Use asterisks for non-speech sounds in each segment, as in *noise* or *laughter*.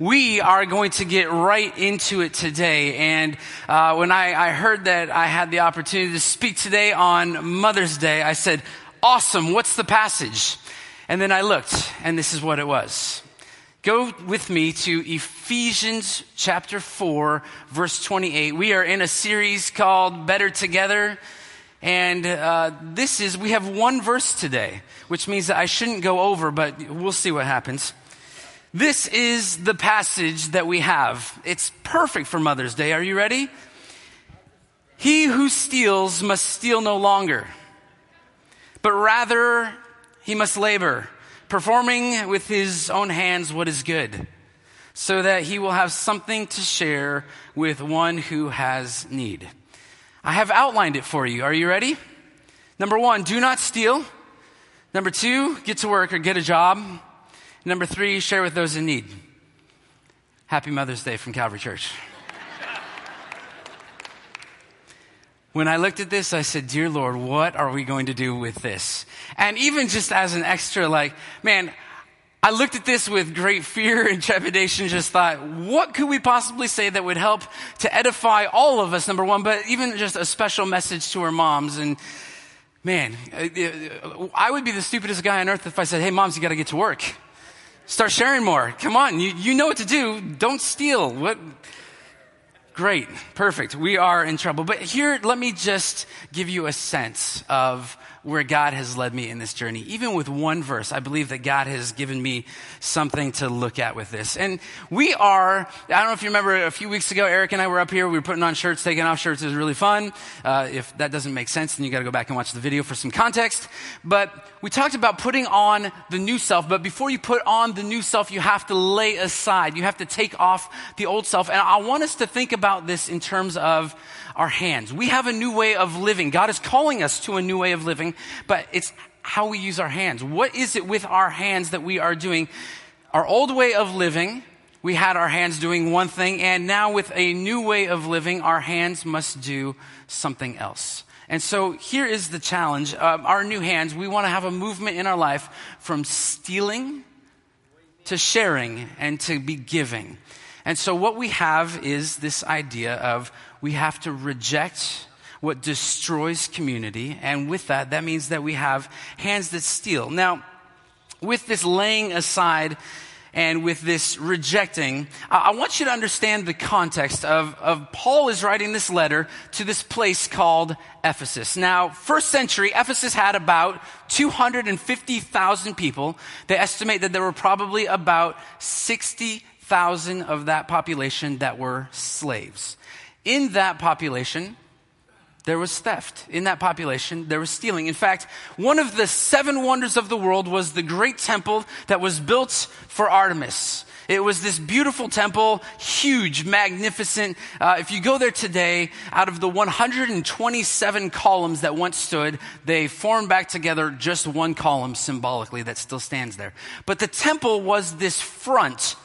We are going to get right into it today. And uh, when I, I heard that I had the opportunity to speak today on Mother's Day, I said, Awesome, what's the passage? And then I looked, and this is what it was. Go with me to Ephesians chapter 4, verse 28. We are in a series called Better Together. And uh, this is, we have one verse today, which means that I shouldn't go over, but we'll see what happens. This is the passage that we have. It's perfect for Mother's Day. Are you ready? He who steals must steal no longer, but rather he must labor, performing with his own hands what is good, so that he will have something to share with one who has need. I have outlined it for you. Are you ready? Number one, do not steal. Number two, get to work or get a job. Number three, share with those in need. Happy Mother's Day from Calvary Church. when I looked at this, I said, Dear Lord, what are we going to do with this? And even just as an extra, like, man, I looked at this with great fear and trepidation, just thought, what could we possibly say that would help to edify all of us, number one, but even just a special message to our moms. And man, I would be the stupidest guy on earth if I said, hey, moms, you got to get to work. Start sharing more. Come on. You, you know what to do. Don't steal. What? Great. Perfect. We are in trouble. But here, let me just give you a sense of where God has led me in this journey. Even with one verse, I believe that God has given me something to look at with this. And we are, I don't know if you remember a few weeks ago, Eric and I were up here. We were putting on shirts, taking off shirts. It was really fun. Uh, if that doesn't make sense, then you got to go back and watch the video for some context. But we talked about putting on the new self. But before you put on the new self, you have to lay aside. You have to take off the old self. And I want us to think about this in terms of our hands. We have a new way of living. God is calling us to a new way of living, but it's how we use our hands. What is it with our hands that we are doing? Our old way of living, we had our hands doing one thing, and now with a new way of living, our hands must do something else. And so here is the challenge. Uh, our new hands, we want to have a movement in our life from stealing to sharing and to be giving. And so what we have is this idea of we have to reject what destroys community. And with that, that means that we have hands that steal. Now, with this laying aside and with this rejecting, I want you to understand the context of, of Paul is writing this letter to this place called Ephesus. Now, first century, Ephesus had about 250,000 people. They estimate that there were probably about 60,000 of that population that were slaves in that population, there was theft. In that population, there was stealing. In fact, one of the seven wonders of the world was the great temple that was built for Artemis. It was this beautiful temple, huge, magnificent. Uh, if you go there today, out of the 127 columns that once stood, they formed back together just one column symbolically that still stands there. But the temple was this front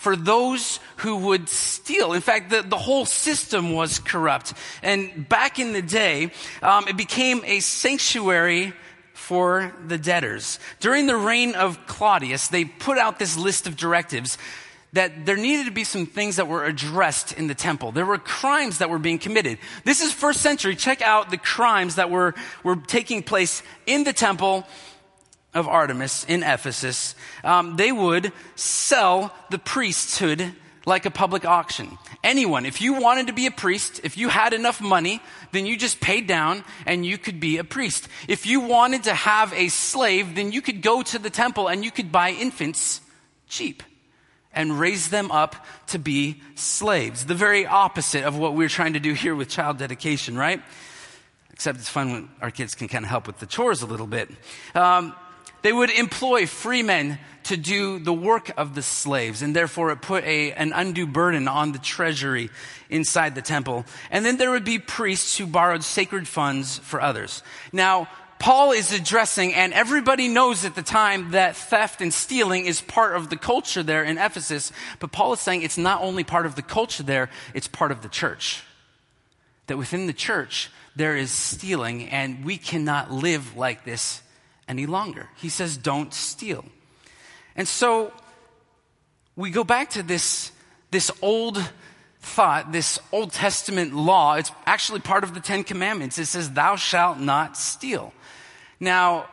for those who would steal. In fact, the, the whole system was corrupt. And back in the day, um, it became a sanctuary for the debtors. During the reign of Claudius, they put out this list of directives that there needed to be some things that were addressed in the temple. There were crimes that were being committed. This is first century. Check out the crimes that were, were taking place in the temple of Artemis in Ephesus, um, they would sell the priesthood like a public auction. Anyone, if you wanted to be a priest, if you had enough money, then you just paid down and you could be a priest. If you wanted to have a slave, then you could go to the temple and you could buy infants cheap and raise them up to be slaves. The very opposite of what we're trying to do here with child dedication, right? Except it's fun when our kids can kind of help with the chores a little bit. Um, they would employ free men to do the work of the slaves, and therefore it put a, an undue burden on the treasury inside the temple. And then there would be priests who borrowed sacred funds for others. Now, Paul is addressing, and everybody knows at the time that theft and stealing is part of the culture there in Ephesus, but Paul is saying it's not only part of the culture there, it's part of the church. That within the church, there is stealing, and we cannot live like this any longer. He says, don't steal. And so we go back to this, this old thought, this Old Testament law. It's actually part of the Ten Commandments. It says, Thou shalt not steal. Now,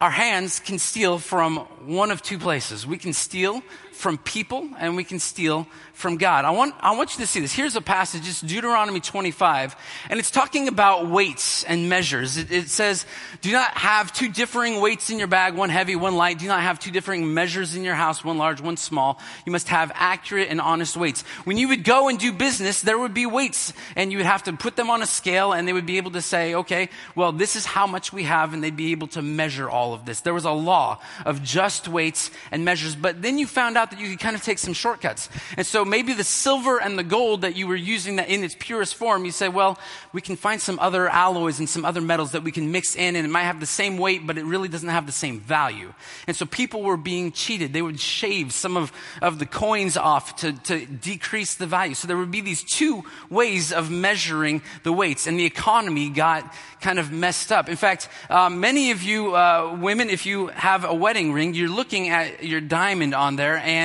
our hands can steal from one of two places. We can steal from people and we can steal from God. I want, I want you to see this. Here's a passage. It's Deuteronomy 25 and it's talking about weights and measures. It, it, says, do not have two differing weights in your bag, one heavy, one light. Do not have two differing measures in your house, one large, one small. You must have accurate and honest weights. When you would go and do business, there would be weights and you would have to put them on a scale and they would be able to say, okay, well, this is how much we have and they'd be able to measure all of this. There was a law of just weights and measures, but then you found out that you could kind of take some shortcuts. And so maybe the silver and the gold that you were using that in its purest form, you say, well, we can find some other alloys and some other metals that we can mix in and it might have the same weight, but it really doesn't have the same value. And so people were being cheated. They would shave some of, of the coins off to, to decrease the value. So there would be these two ways of measuring the weights and the economy got kind of messed up. In fact, uh, many of you uh, women, if you have a wedding ring, you're looking at your diamond on there and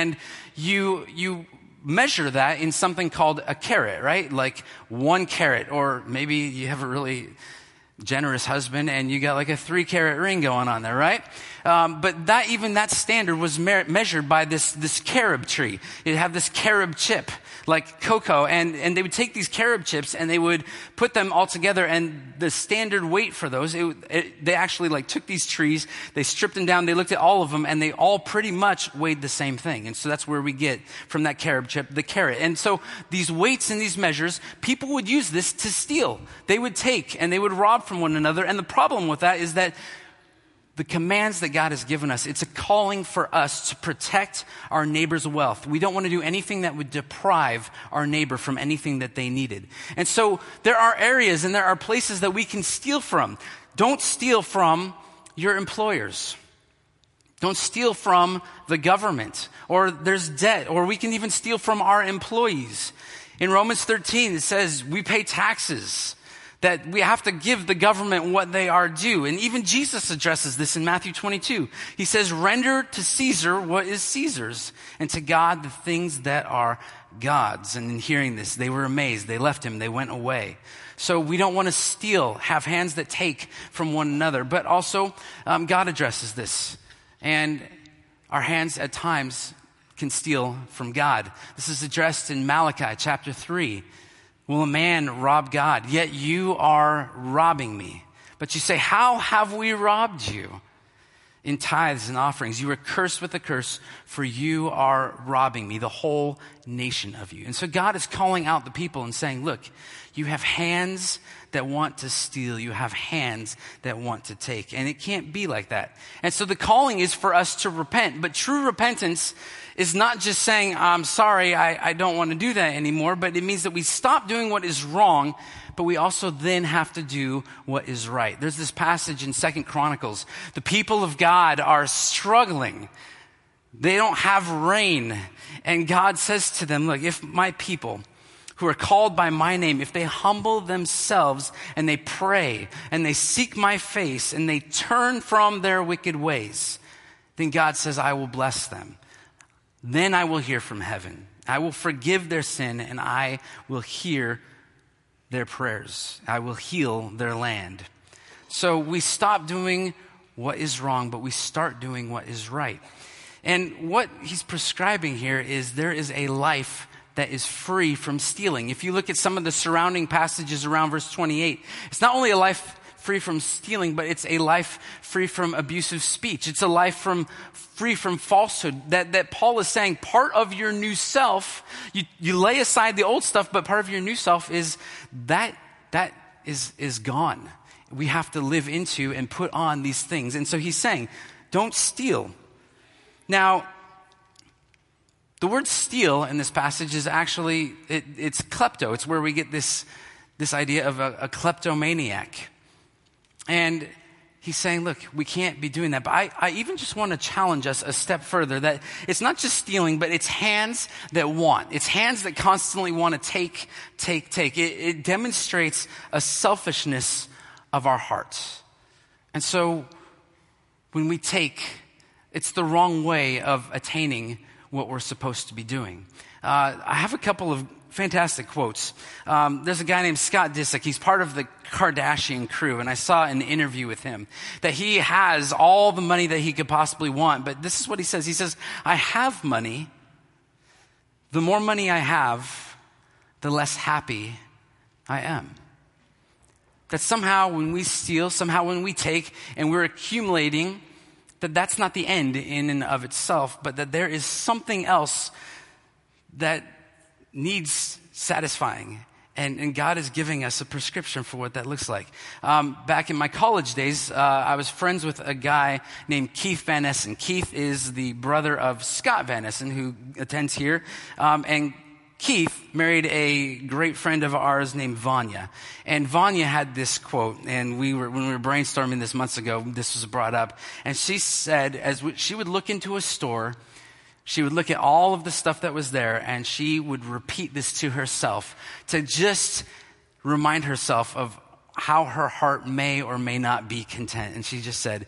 you, you measure that in something called a carat, right? Like one carat, or maybe you have a really generous husband and you got like a three carat ring going on there, right? Um, but that even that standard was me- measured by this this carob tree. It had this carob chip, like cocoa, and, and they would take these carob chips and they would put them all together and the standard weight for those, it, it, they actually like took these trees, they stripped them down, they looked at all of them and they all pretty much weighed the same thing. And so that's where we get from that carob chip, the carat. And so these weights and these measures, people would use this to steal. They would take and they would rob from one another. And the problem with that is that the commands that God has given us, it's a calling for us to protect our neighbor's wealth. We don't want to do anything that would deprive our neighbor from anything that they needed. And so there are areas and there are places that we can steal from. Don't steal from your employers. Don't steal from the government or there's debt or we can even steal from our employees. In Romans 13, it says we pay taxes that we have to give the government what they are due. And even Jesus addresses this in Matthew 22. He says, render to Caesar what is Caesar's and to God the things that are God's. And in hearing this, they were amazed. They left him. They went away. So we don't want to steal, have hands that take from one another. But also, um, God addresses this. And our hands at times can steal from God. This is addressed in Malachi chapter 3. Will a man rob God? Yet you are robbing me. But you say, How have we robbed you? In tithes and offerings. You are cursed with a curse, for you are robbing me, the whole nation of you. And so God is calling out the people and saying, Look, you have hands that want to steal. You have hands that want to take. And it can't be like that. And so the calling is for us to repent. But true repentance is not just saying, I'm sorry, I, I don't want to do that anymore, but it means that we stop doing what is wrong, but we also then have to do what is right. There's this passage in Second Chronicles. The people of God are struggling. They don't have rain. And God says to them, look, if my people, who are called by my name, if they humble themselves and they pray and they seek my face and they turn from their wicked ways, then God says, I will bless them. Then I will hear from heaven. I will forgive their sin and I will hear their prayers. I will heal their land. So we stop doing what is wrong, but we start doing what is right. And what he's prescribing here is there is a life that is free from stealing. If you look at some of the surrounding passages around verse 28, it's not only a life free from stealing, but it's a life free from abusive speech. It's a life from free from falsehood. That, that Paul is saying part of your new self, you, you lay aside the old stuff, but part of your new self is that, that is, is gone. We have to live into and put on these things. And so he's saying, don't steal. Now, the word steal in this passage is actually, it, it's klepto. It's where we get this, this idea of a, a kleptomaniac. And he's saying, look, we can't be doing that. But I, I even just want to challenge us a step further that it's not just stealing, but it's hands that want. It's hands that constantly want to take, take, take. It, it demonstrates a selfishness of our hearts. And so when we take, it's the wrong way of attaining what we're supposed to be doing. Uh, I have a couple of fantastic quotes. Um, there's a guy named Scott Disick. He's part of the Kardashian crew, and I saw an interview with him that he has all the money that he could possibly want. But this is what he says. He says, "I have money. The more money I have, the less happy I am." That somehow when we steal, somehow when we take, and we're accumulating, that that's not the end in and of itself, but that there is something else that needs satisfying. And, and, God is giving us a prescription for what that looks like. Um, back in my college days, uh, I was friends with a guy named Keith Van Essen. Keith is the brother of Scott Van Essen, who attends here. Um, and Keith married a great friend of ours named Vanya. And Vanya had this quote, and we were, when we were brainstorming this months ago, this was brought up. And she said, as she would look into a store, she would look at all of the stuff that was there and she would repeat this to herself to just remind herself of how her heart may or may not be content. And she just said,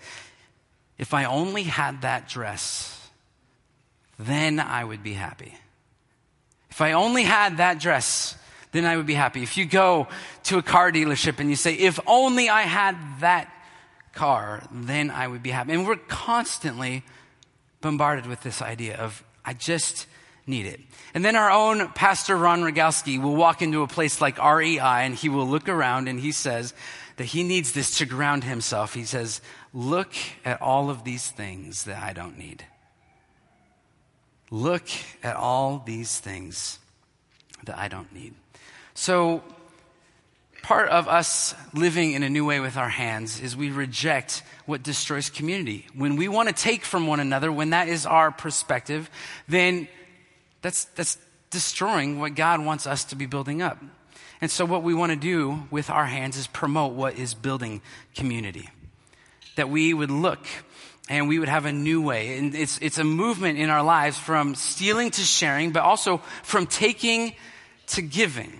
If I only had that dress, then I would be happy. If I only had that dress, then I would be happy. If you go to a car dealership and you say, If only I had that car, then I would be happy. And we're constantly bombarded with this idea of, I just need it. And then our own Pastor Ron Rogalski will walk into a place like REI and he will look around and he says that he needs this to ground himself. He says, Look at all of these things that I don't need. Look at all these things that I don't need. So, part of us living in a new way with our hands is we reject what destroys community. When we want to take from one another, when that is our perspective, then that's, that's destroying what God wants us to be building up. And so, what we want to do with our hands is promote what is building community. That we would look and we would have a new way. And it's, it's a movement in our lives from stealing to sharing, but also from taking to giving.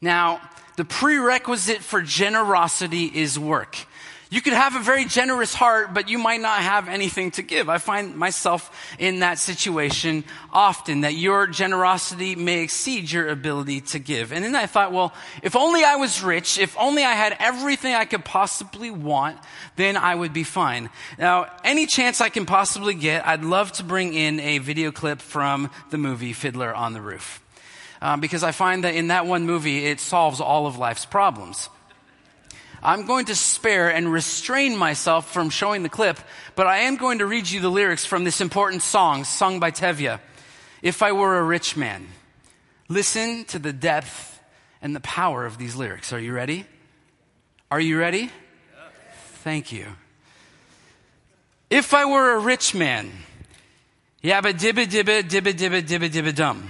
Now, the prerequisite for generosity is work. You could have a very generous heart, but you might not have anything to give. I find myself in that situation often that your generosity may exceed your ability to give. And then I thought, well, if only I was rich, if only I had everything I could possibly want, then I would be fine. Now, any chance I can possibly get, I'd love to bring in a video clip from the movie Fiddler on the Roof um, because I find that in that one movie, it solves all of life's problems. I'm going to spare and restrain myself from showing the clip, but I am going to read you the lyrics from this important song sung by Tevye. If I were a rich man. Listen to the depth and the power of these lyrics. Are you ready? Are you ready? Thank you. If I were a rich man, yabba dibba dibba dibba dibba dibba dibba dum.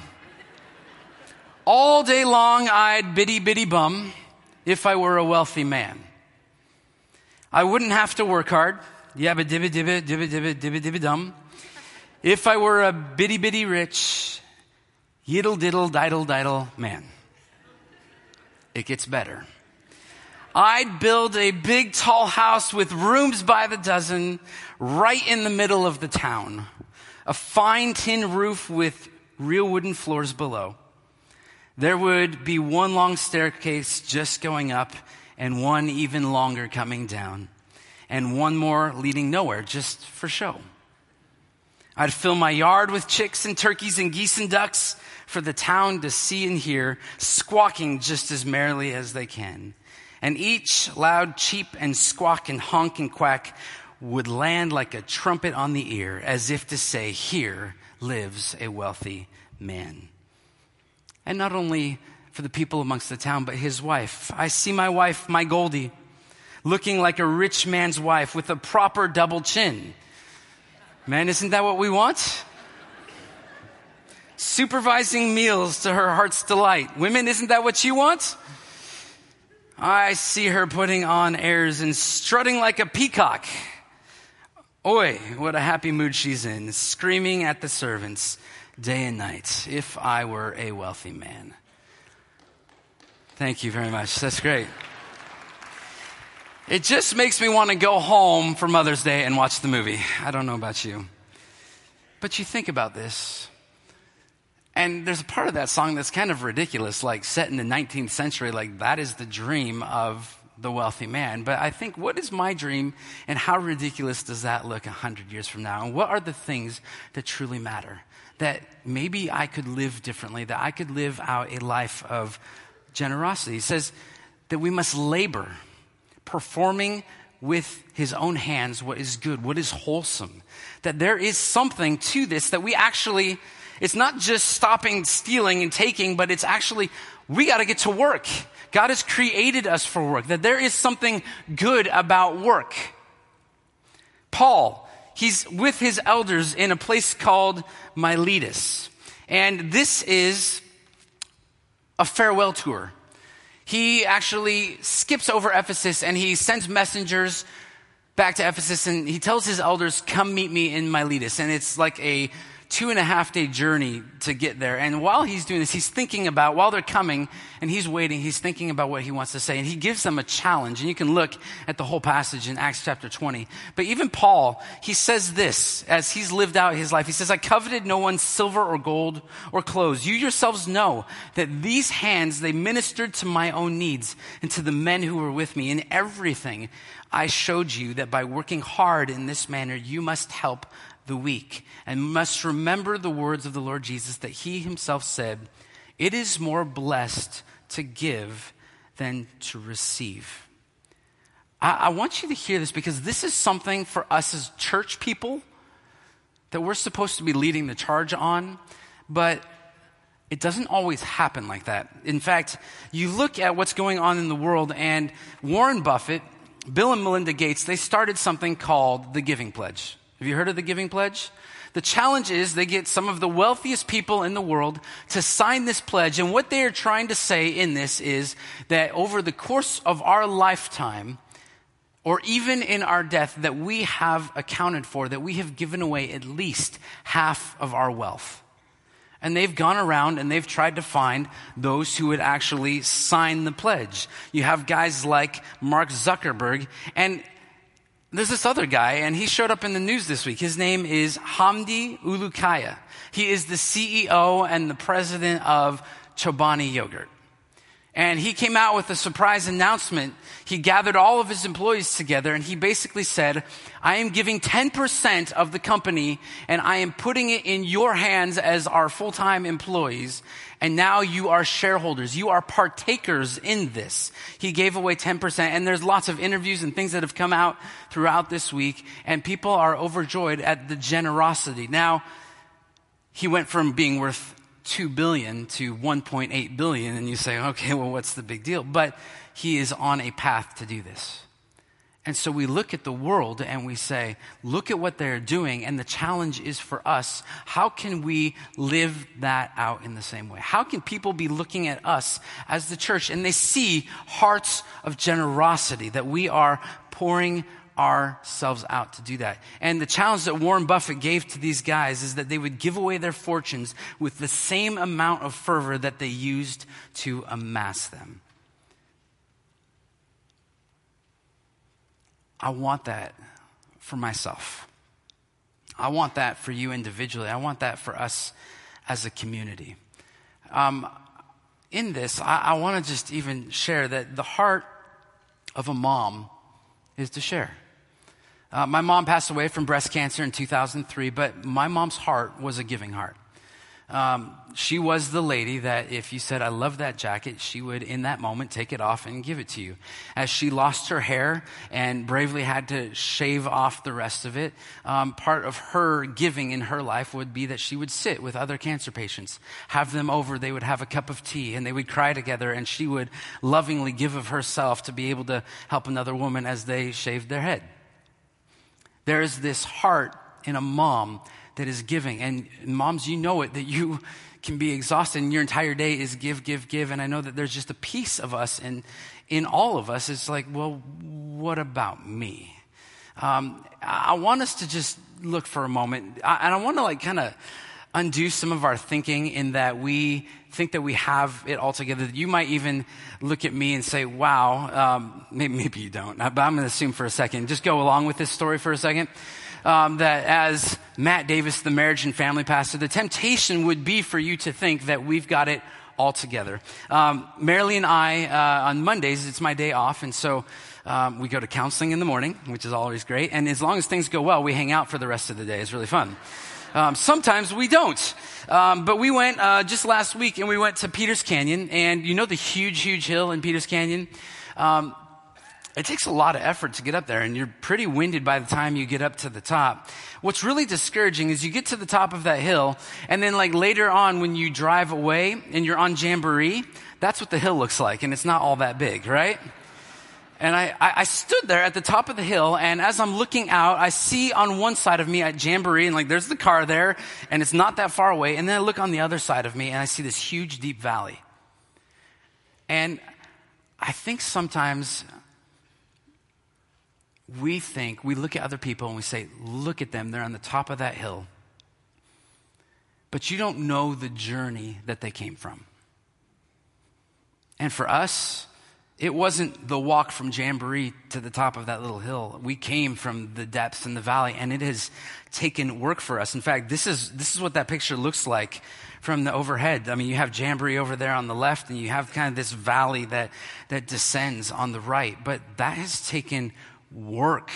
All day long I'd biddy biddy bum if I were a wealthy man. I wouldn't have to work hard. Yabba dibba dibba dibba dibba dibba dibba dum. If I were a bitty bitty rich, yiddle diddle diddle diddle man. It gets better. I'd build a big tall house with rooms by the dozen right in the middle of the town. A fine tin roof with real wooden floors below. There would be one long staircase just going up and one even longer coming down and one more leading nowhere just for show. I'd fill my yard with chicks and turkeys and geese and ducks for the town to see and hear, squawking just as merrily as they can. And each loud cheep and squawk and honk and quack would land like a trumpet on the ear, as if to say, Here lives a wealthy man. And not only for the people amongst the town, but his wife. I see my wife, my Golde, looking like a rich man's wife with a proper double chin. Man, isn't that what we want? Supervising meals to her heart's delight. Women, isn't that what you want? I see her putting on airs and strutting like a peacock. Oi, what a happy mood she's in, screaming at the servants day and night if I were a wealthy man. Thank you very much. That's great. It just makes me want to go home for Mother's Day and watch the movie. I don't know about you. But you think about this. And there's a part of that song that's kind of ridiculous, like set in the 19th century, like that is the dream of the wealthy man. But I think, what is my dream and how ridiculous does that look 100 years from now? And what are the things that truly matter? That maybe I could live differently, that I could live out a life of generosity. He says that we must labor, performing with his own hands what is good, what is wholesome. That there is something to this that we actually, it's not just stopping stealing and taking, but it's actually, we got to get to work. God has created us for work, that there is something good about work. Paul, he's with his elders in a place called Miletus. And this is a farewell tour. He actually skips over Ephesus and he sends messengers back to Ephesus and he tells his elders, Come meet me in Miletus. And it's like a two and a half day journey to get there. And while he's doing this, he's thinking about, while they're coming and he's waiting, he's thinking about what he wants to say. And he gives them a challenge. And you can look at the whole passage in Acts chapter 20. But even Paul, he says this as he's lived out his life. He says, I coveted no one's silver or gold or clothes. You yourselves know that these hands, they ministered to my own needs and to the men who were with me in everything. I showed you that by working hard in this manner, you must help the weak and must remember the words of the Lord Jesus that he himself said, It is more blessed to give than to receive. I, I want you to hear this because this is something for us as church people that we're supposed to be leading the charge on, but it doesn't always happen like that. In fact, you look at what's going on in the world, and Warren Buffett, Bill and Melinda Gates, they started something called the Giving Pledge. Have you heard of the Giving Pledge? The challenge is they get some of the wealthiest people in the world to sign this pledge. And what they are trying to say in this is that over the course of our lifetime, or even in our death, that we have accounted for, that we have given away at least half of our wealth. And they've gone around and they've tried to find those who would actually sign the pledge. You have guys like Mark Zuckerberg, and there's this other guy, and he showed up in the news this week. His name is Hamdi Ulukaya. He is the CEO and the president of Chobani Yogurt. And he came out with a surprise announcement. He gathered all of his employees together and he basically said, I am giving 10% of the company and I am putting it in your hands as our full-time employees. And now you are shareholders. You are partakers in this. He gave away 10% and there's lots of interviews and things that have come out throughout this week and people are overjoyed at the generosity. Now, he went from being worth 2 billion to 1.8 billion and you say, okay, well, what's the big deal? But he is on a path to do this. And so we look at the world and we say, look at what they're doing. And the challenge is for us, how can we live that out in the same way? How can people be looking at us as the church and they see hearts of generosity that we are pouring ourselves out to do that. And the challenge that Warren Buffett gave to these guys is that they would give away their fortunes with the same amount of fervor that they used to amass them. I want that for myself. I want that for you individually. I want that for us as a community. Um, in this, I, I want to just even share that the heart of a mom is to share. Uh, my mom passed away from breast cancer in 2003, but my mom's heart was a giving heart. Um, she was the lady that if you said, I love that jacket, she would in that moment take it off and give it to you. As she lost her hair and bravely had to shave off the rest of it, um, part of her giving in her life would be that she would sit with other cancer patients, have them over, they would have a cup of tea, and they would cry together, and she would lovingly give of herself to be able to help another woman as they shaved their head. There is this heart in a mom that is giving. And moms, you know it, that you *laughs* can be exhausted and your entire day is give, give, give. And I know that there's just a piece of us and in all of us, it's like, well, what about me? Um, I want us to just look for a moment. I, and I want to like kind of undo some of our thinking in that we think that we have it all together. You might even look at me and say, wow, um, maybe, maybe you don't, but I'm going to assume for a second. Just go along with this story for a second. um, that as Matt Davis, the marriage and family pastor, the temptation would be for you to think that we've got it all together. Um, and I, uh, on Mondays, it's my day off, and so um, we go to counseling in the morning, which is always great. And as long as things go well, we hang out for the rest of the day. It's really fun. Um, sometimes we don't. Um, but we went uh, just last week and we went to Peters Canyon. And you know the huge, huge hill in Peters Canyon? Um, it takes a lot of effort to get up there and you're pretty winded by the time you get up to the top. What's really discouraging is you get to the top of that hill and then like later on when you drive away and you're on Jamboree, that's what the hill looks like and it's not all that big, right? And I, I, stood there at the top of the hill, and as I'm looking out, I see on one side of me at Jamboree, and like there's the car there, and it's not that far away. And then I look on the other side of me, and I see this huge, deep valley. And I think sometimes we think, we look at other people and we say, look at them, they're on the top of that hill. But you don't know the journey that they came from. And for us, it wasn't the walk from Jamboree to the top of that little hill. We came from the depths and the valley, and it has taken work for us. In fact, this is, this is what that picture looks like from the overhead. I mean, you have Jamboree over there on the left, and you have kind of this valley that, that descends on the right. But that has taken work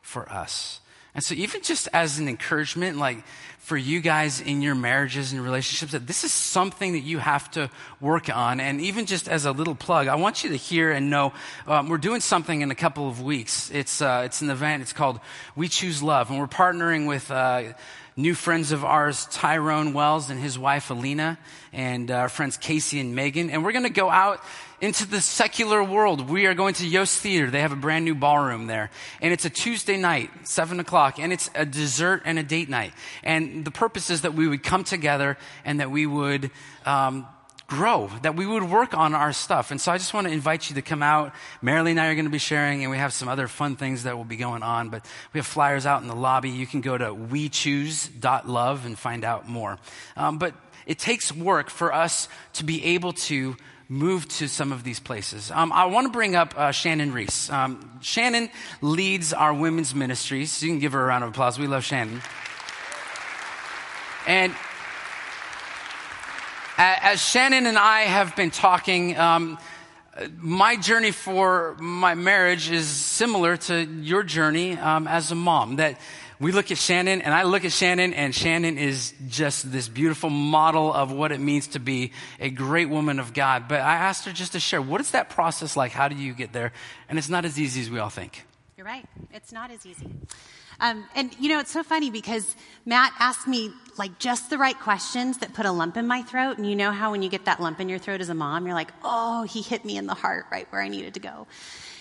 for us. And so, even just as an encouragement, like for you guys in your marriages and relationships that this is something that you have to work on. And even just as a little plug, I want you to hear and know um, we're doing something in a couple of weeks. It's, uh, it's an event. It's called We Choose Love. And we're partnering with uh, new friends of ours, Tyrone Wells and his wife, Alina, and our friends Casey and Megan. And we're going to go out into the secular world. We are going to Yost Theater. They have a brand new ballroom there. And it's a Tuesday night, 7 o'clock, and it's a dessert and a date night. And the purpose is that we would come together and that we would um, grow, that we would work on our stuff. And so I just want to invite you to come out. Marilee and I are going to be sharing, and we have some other fun things that will be going on. But we have flyers out in the lobby. You can go to wechoose.love and find out more. Um, but it takes work for us to be able to move to some of these places. Um, I want to bring up uh, Shannon Reese. Um, Shannon leads our women's ministries. So you can give her a round of applause. We love Shannon. And as Shannon and I have been talking, um, my journey for my marriage is similar to your journey um, as a mom. That we look at Shannon, and I look at Shannon, and Shannon is just this beautiful model of what it means to be a great woman of God. But I asked her just to share what is that process like? How do you get there? And it's not as easy as we all think. You're right. It's not as easy. Um, and you know, it's so funny because Matt asked me like just the right questions that put a lump in my throat. And you know how when you get that lump in your throat as a mom, you're like, oh, he hit me in the heart right where I needed to go.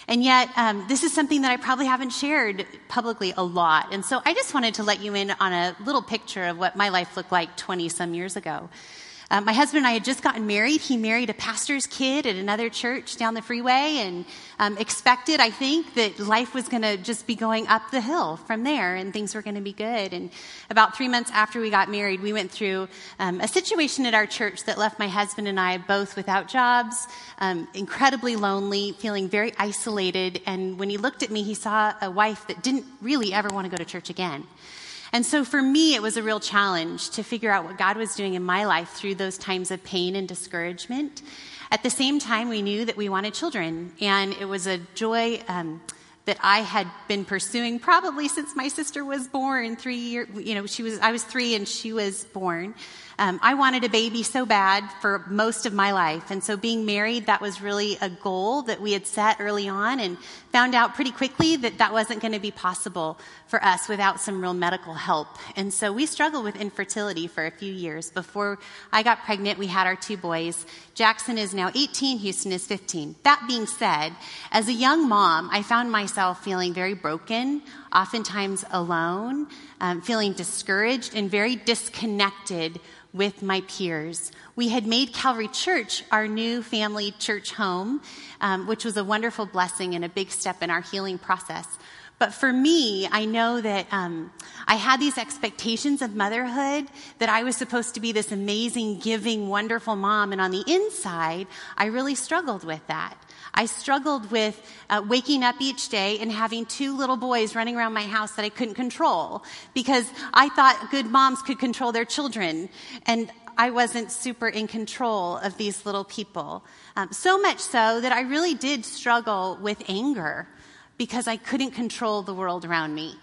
And yet, um, this is something that I probably haven't shared publicly a lot. And so I just wanted to let you in on a little picture of what my life looked like 20 some years ago. Um, my husband and I had just gotten married. He married a pastor's kid at another church down the freeway and um, expected, I think, that life was going to just be going up the hill from there and things were going to be good. And about three months after we got married, we went through um, a situation at our church that left my husband and I both without jobs, um, incredibly lonely, feeling very isolated. And when he looked at me, he saw a wife that didn't really ever want to go to church again. And so for me, it was a real challenge to figure out what God was doing in my life through those times of pain and discouragement. At the same time, we knew that we wanted children, and it was a joy. Um, that I had been pursuing probably since my sister was born. Three years, you know, she was, I was three and she was born. Um, I wanted a baby so bad for most of my life. And so being married, that was really a goal that we had set early on and found out pretty quickly that that wasn't going to be possible for us without some real medical help. And so we struggled with infertility for a few years. Before I got pregnant, we had our two boys. Jackson is now 18, Houston is 15. That being said, as a young mom, I found myself feeling very broken, oftentimes alone, um, feeling discouraged, and very disconnected with my peers. We had made Calvary Church our new family church home, um, which was a wonderful blessing and a big step in our healing process. But for me, I know that um, I had these expectations of motherhood that I was supposed to be this amazing, giving, wonderful mom. And on the inside, I really struggled with that. I struggled with uh, waking up each day and having two little boys running around my house that I couldn't control because I thought good moms could control their children. And I wasn't super in control of these little people. Um, so much so that I really did struggle with anger because I couldn't control the world around me.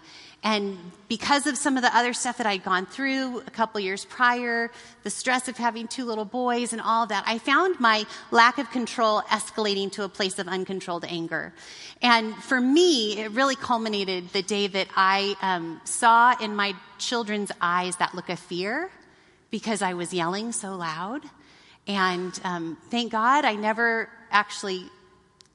And because of some of the other stuff that I'd gone through a couple years prior, the stress of having two little boys and all that, I found my lack of control escalating to a place of uncontrolled anger. And for me, it really culminated the day that I um, saw in my children's eyes that look of fear because I was yelling so loud. And um, thank God I never actually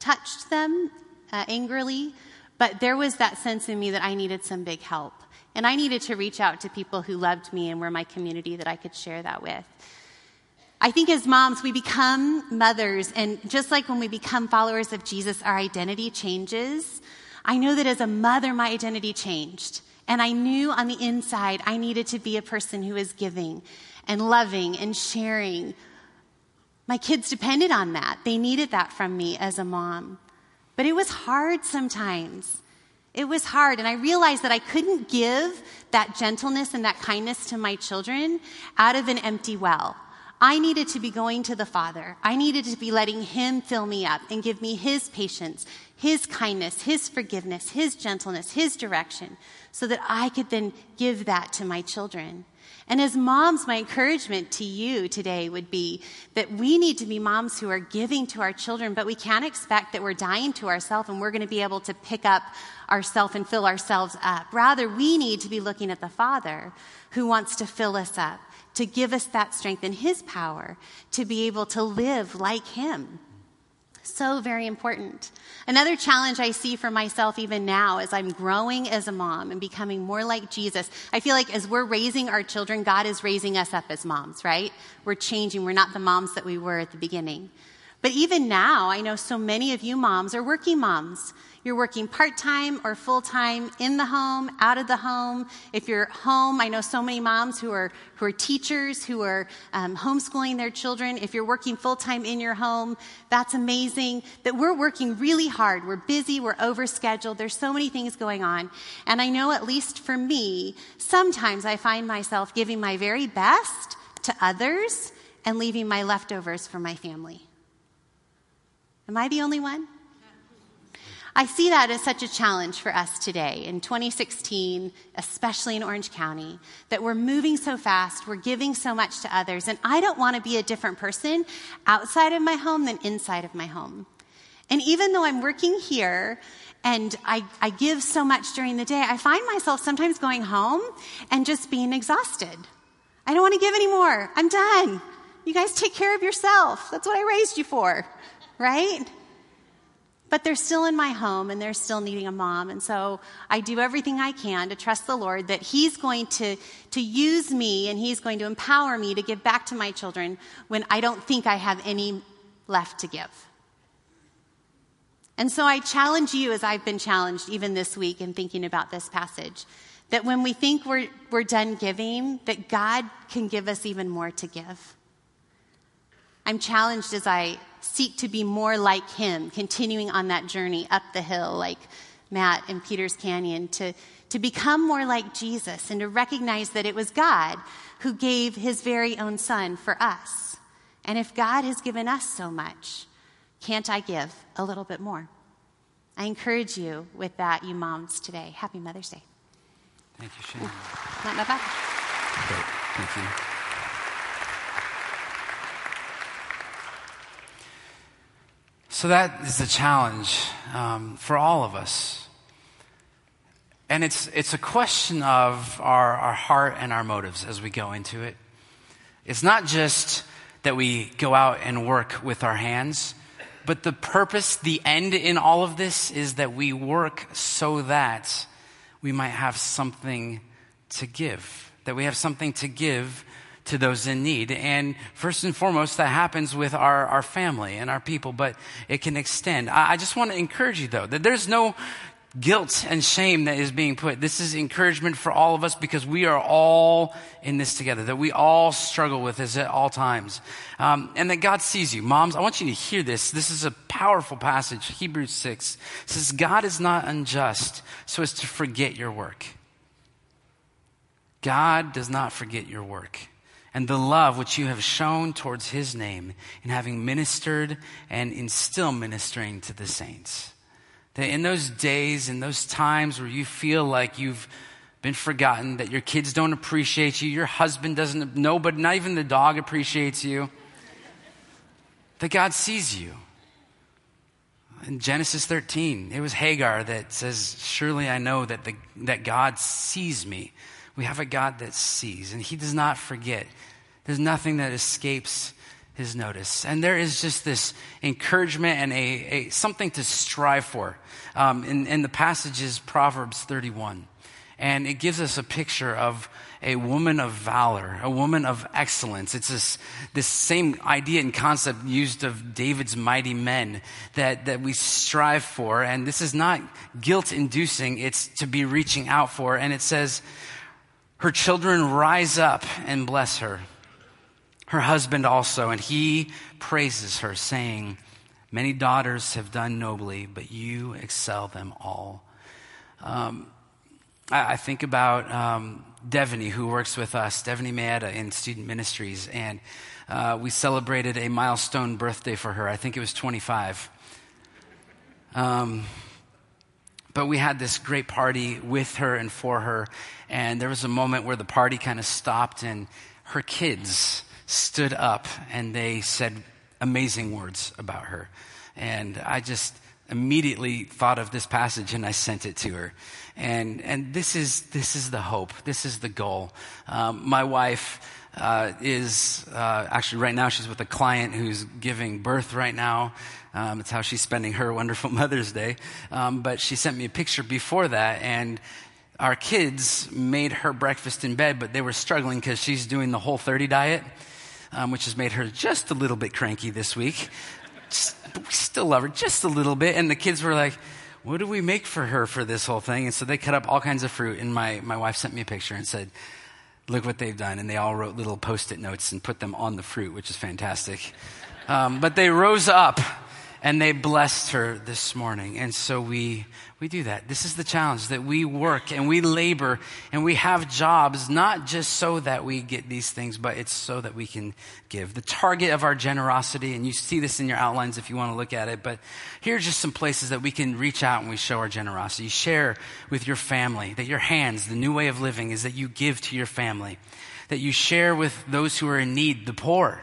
touched them uh, angrily, but there was that sense in me that I needed some big help. And I needed to reach out to people who loved me and were my community that I could share that with. I think as moms, we become mothers, and just like when we become followers of Jesus, our identity changes. I know that as a mother, my identity changed. And I knew on the inside I needed to be a person who is giving and loving and sharing. My kids depended on that. They needed that from me as a mom. But it was hard sometimes. It was hard. And I realized that I couldn't give that gentleness and that kindness to my children out of an empty well. I needed to be going to the Father. I needed to be letting Him fill me up and give me His patience, His kindness, His forgiveness, His gentleness, His direction, so that I could then give that to my children. And as moms, my encouragement to you today would be that we need to be moms who are giving to our children, but we can't expect that we're dying to ourselves and we're going to be able to pick up ourselves and fill ourselves up. Rather, we need to be looking at the Father who wants to fill us up, to give us that strength and His power to be able to live like Him. So very important. Another challenge I see for myself even now as I'm growing as a mom and becoming more like Jesus. I feel like as we're raising our children, God is raising us up as moms, right? We're changing. We're not the moms that we were at the beginning. But even now, I know so many of you moms are working moms. You're working part time or full time in the home, out of the home. If you're home, I know so many moms who are, who are teachers, who are um, homeschooling their children. If you're working full time in your home, that's amazing. That we're working really hard. We're busy, we're overscheduled. There's so many things going on. And I know, at least for me, sometimes I find myself giving my very best to others and leaving my leftovers for my family. Am I the only one? I see that as such a challenge for us today in 2016, especially in Orange County, that we're moving so fast, we're giving so much to others, and I don't want to be a different person outside of my home than inside of my home. And even though I'm working here and I, I give so much during the day, I find myself sometimes going home and just being exhausted. I don't want to give anymore. I'm done. You guys take care of yourself. That's what I raised you for, right? But they're still in my home and they're still needing a mom. And so I do everything I can to trust the Lord that He's going to, to use me and He's going to empower me to give back to my children when I don't think I have any left to give. And so I challenge you, as I've been challenged even this week in thinking about this passage, that when we think we're, we're done giving, that God can give us even more to give. I'm challenged as I seek to be more like him, continuing on that journey up the hill, like Matt and Peters Canyon, to, to become more like Jesus and to recognize that it was God who gave his very own son for us. And if God has given us so much, can't I give a little bit more? I encourage you with that, you moms, today. Happy Mother's Day. Thank you, Shannon. Not my. Great. Thank you. So that is the challenge um, for all of us. And it's, it's a question of our, our heart and our motives as we go into it. It's not just that we go out and work with our hands, but the purpose, the end in all of this is that we work so that we might have something to give, that we have something to give to those in need. And first and foremost, that happens with our, our family and our people, but it can extend. I, I just want to encourage you though, that there's no guilt and shame that is being put. This is encouragement for all of us because we are all in this together, that we all struggle with this at all times. Um, and that God sees you. Moms, I want you to hear this. This is a powerful passage. Hebrews 6 says, God is not unjust so as to forget your work. God does not forget your work and the love which you have shown towards his name in having ministered and in still ministering to the saints. That in those days, in those times where you feel like you've been forgotten, that your kids don't appreciate you, your husband doesn't, nobody, not even the dog appreciates you, that God sees you. In Genesis 13, it was Hagar that says, Surely I know that, the, that God sees me. We have a God that sees, and He does not forget. There's nothing that escapes his notice. And there is just this encouragement and a, a something to strive for. Um, in, in the passage is Proverbs 31. And it gives us a picture of a woman of valor, a woman of excellence. It's this, this same idea and concept used of David's mighty men that, that we strive for. And this is not guilt inducing, it's to be reaching out for. And it says, Her children rise up and bless her her husband also, and he praises her, saying, Many daughters have done nobly, but you excel them all. Um, I, I, think about um, Devaney, who works with us, Devaney Maeda in student ministries, and uh, we celebrated a milestone birthday for her. I think it was 25. Um, but we had this great party with her and for her, and there was a moment where the party kind of stopped, and her kids stood up and they said amazing words about her. And I just immediately thought of this passage and I sent it to her. And, and this, is, this is the hope. This is the goal. Um, my wife uh, is uh, actually right now she's with a client who's giving birth right now. Um, it's how she's spending her wonderful *laughs* Mother's Day. Um, but she sent me a picture before that, and our kids made her breakfast in bed, but they were struggling because she's doing the whole 30 diet um, which has made her just a little bit cranky this week. Just, we still love her just a little bit. And the kids were like, what do we make for her for this whole thing? And so they cut up all kinds of fruit. And my, my wife sent me a picture and said, look what they've done. And they all wrote little post it notes and put them on the fruit, which is fantastic. Um, but they rose up and they blessed her this morning. And so we, we do that. This is the challenge that we work and we labor and we have jobs, not just so that we get these things, but it's so that we can give. The target of our generosity, and you see this in your outlines if you want to look at it, but here are just some places that we can reach out and we show our generosity. Share with your family that your hands, the new way of living is that you give to your family, that you share with those who are in need, the poor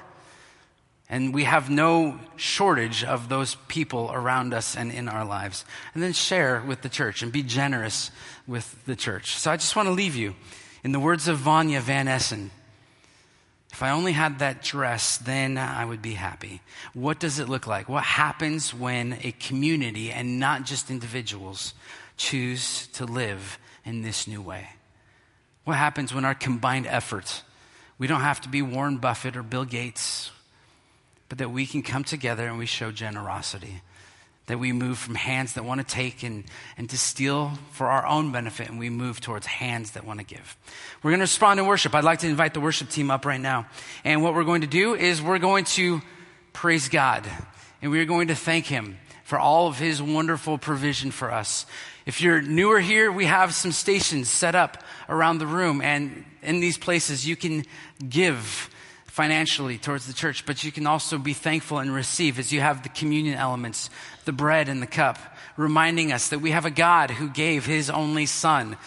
and we have no shortage of those people around us and in our lives. And then share with the church and be generous with the church. So I just want to leave you in the words of Vanya Van Essen. If I only had that dress, then I would be happy. What does it look like? What happens when a community and not just individuals choose to live in this new way? What happens when our combined efforts, we don't have to be Warren Buffett or Bill Gates but that we can come together and we show generosity. That we move from hands that want to take and, and to steal for our own benefit, and we move towards hands that want to give. We're going to respond in worship. I'd like to invite the worship team up right now. And what we're going to do is we're going to praise God, and we're going to thank Him for all of His wonderful provision for us. If you're newer here, we have some stations set up around the room, and in these places you can give financially towards the church, but you can also be thankful and receive as you have the communion elements, the bread and the cup, reminding us that we have a God who gave his only son.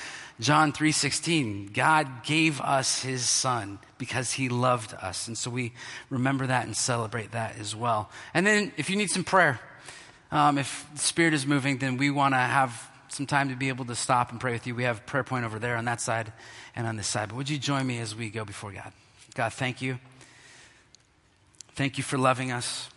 John 3:16 God gave us his son because he loved us. And so we remember that and celebrate that as well. And then if you need some prayer, um, if the spirit is moving, then we want to have some time to be able to stop and pray with you. We have prayer point over there on that side and on this side. But would you join me as we go before God? God, thank you. Thank you for loving us.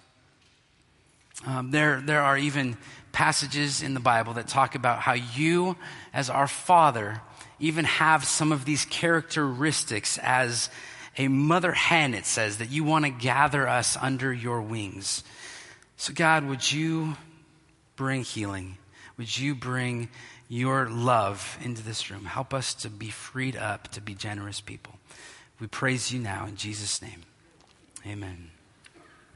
Um, there, there are even passages in the Bible that talk about how you, as our Father, even have some of these characteristics as a mother hen, it says, that you want to gather us under your wings. So, God, would you bring healing? Would you bring your love into this room? Help us to be freed up to be generous people. We praise you now in Jesus' name. Amen.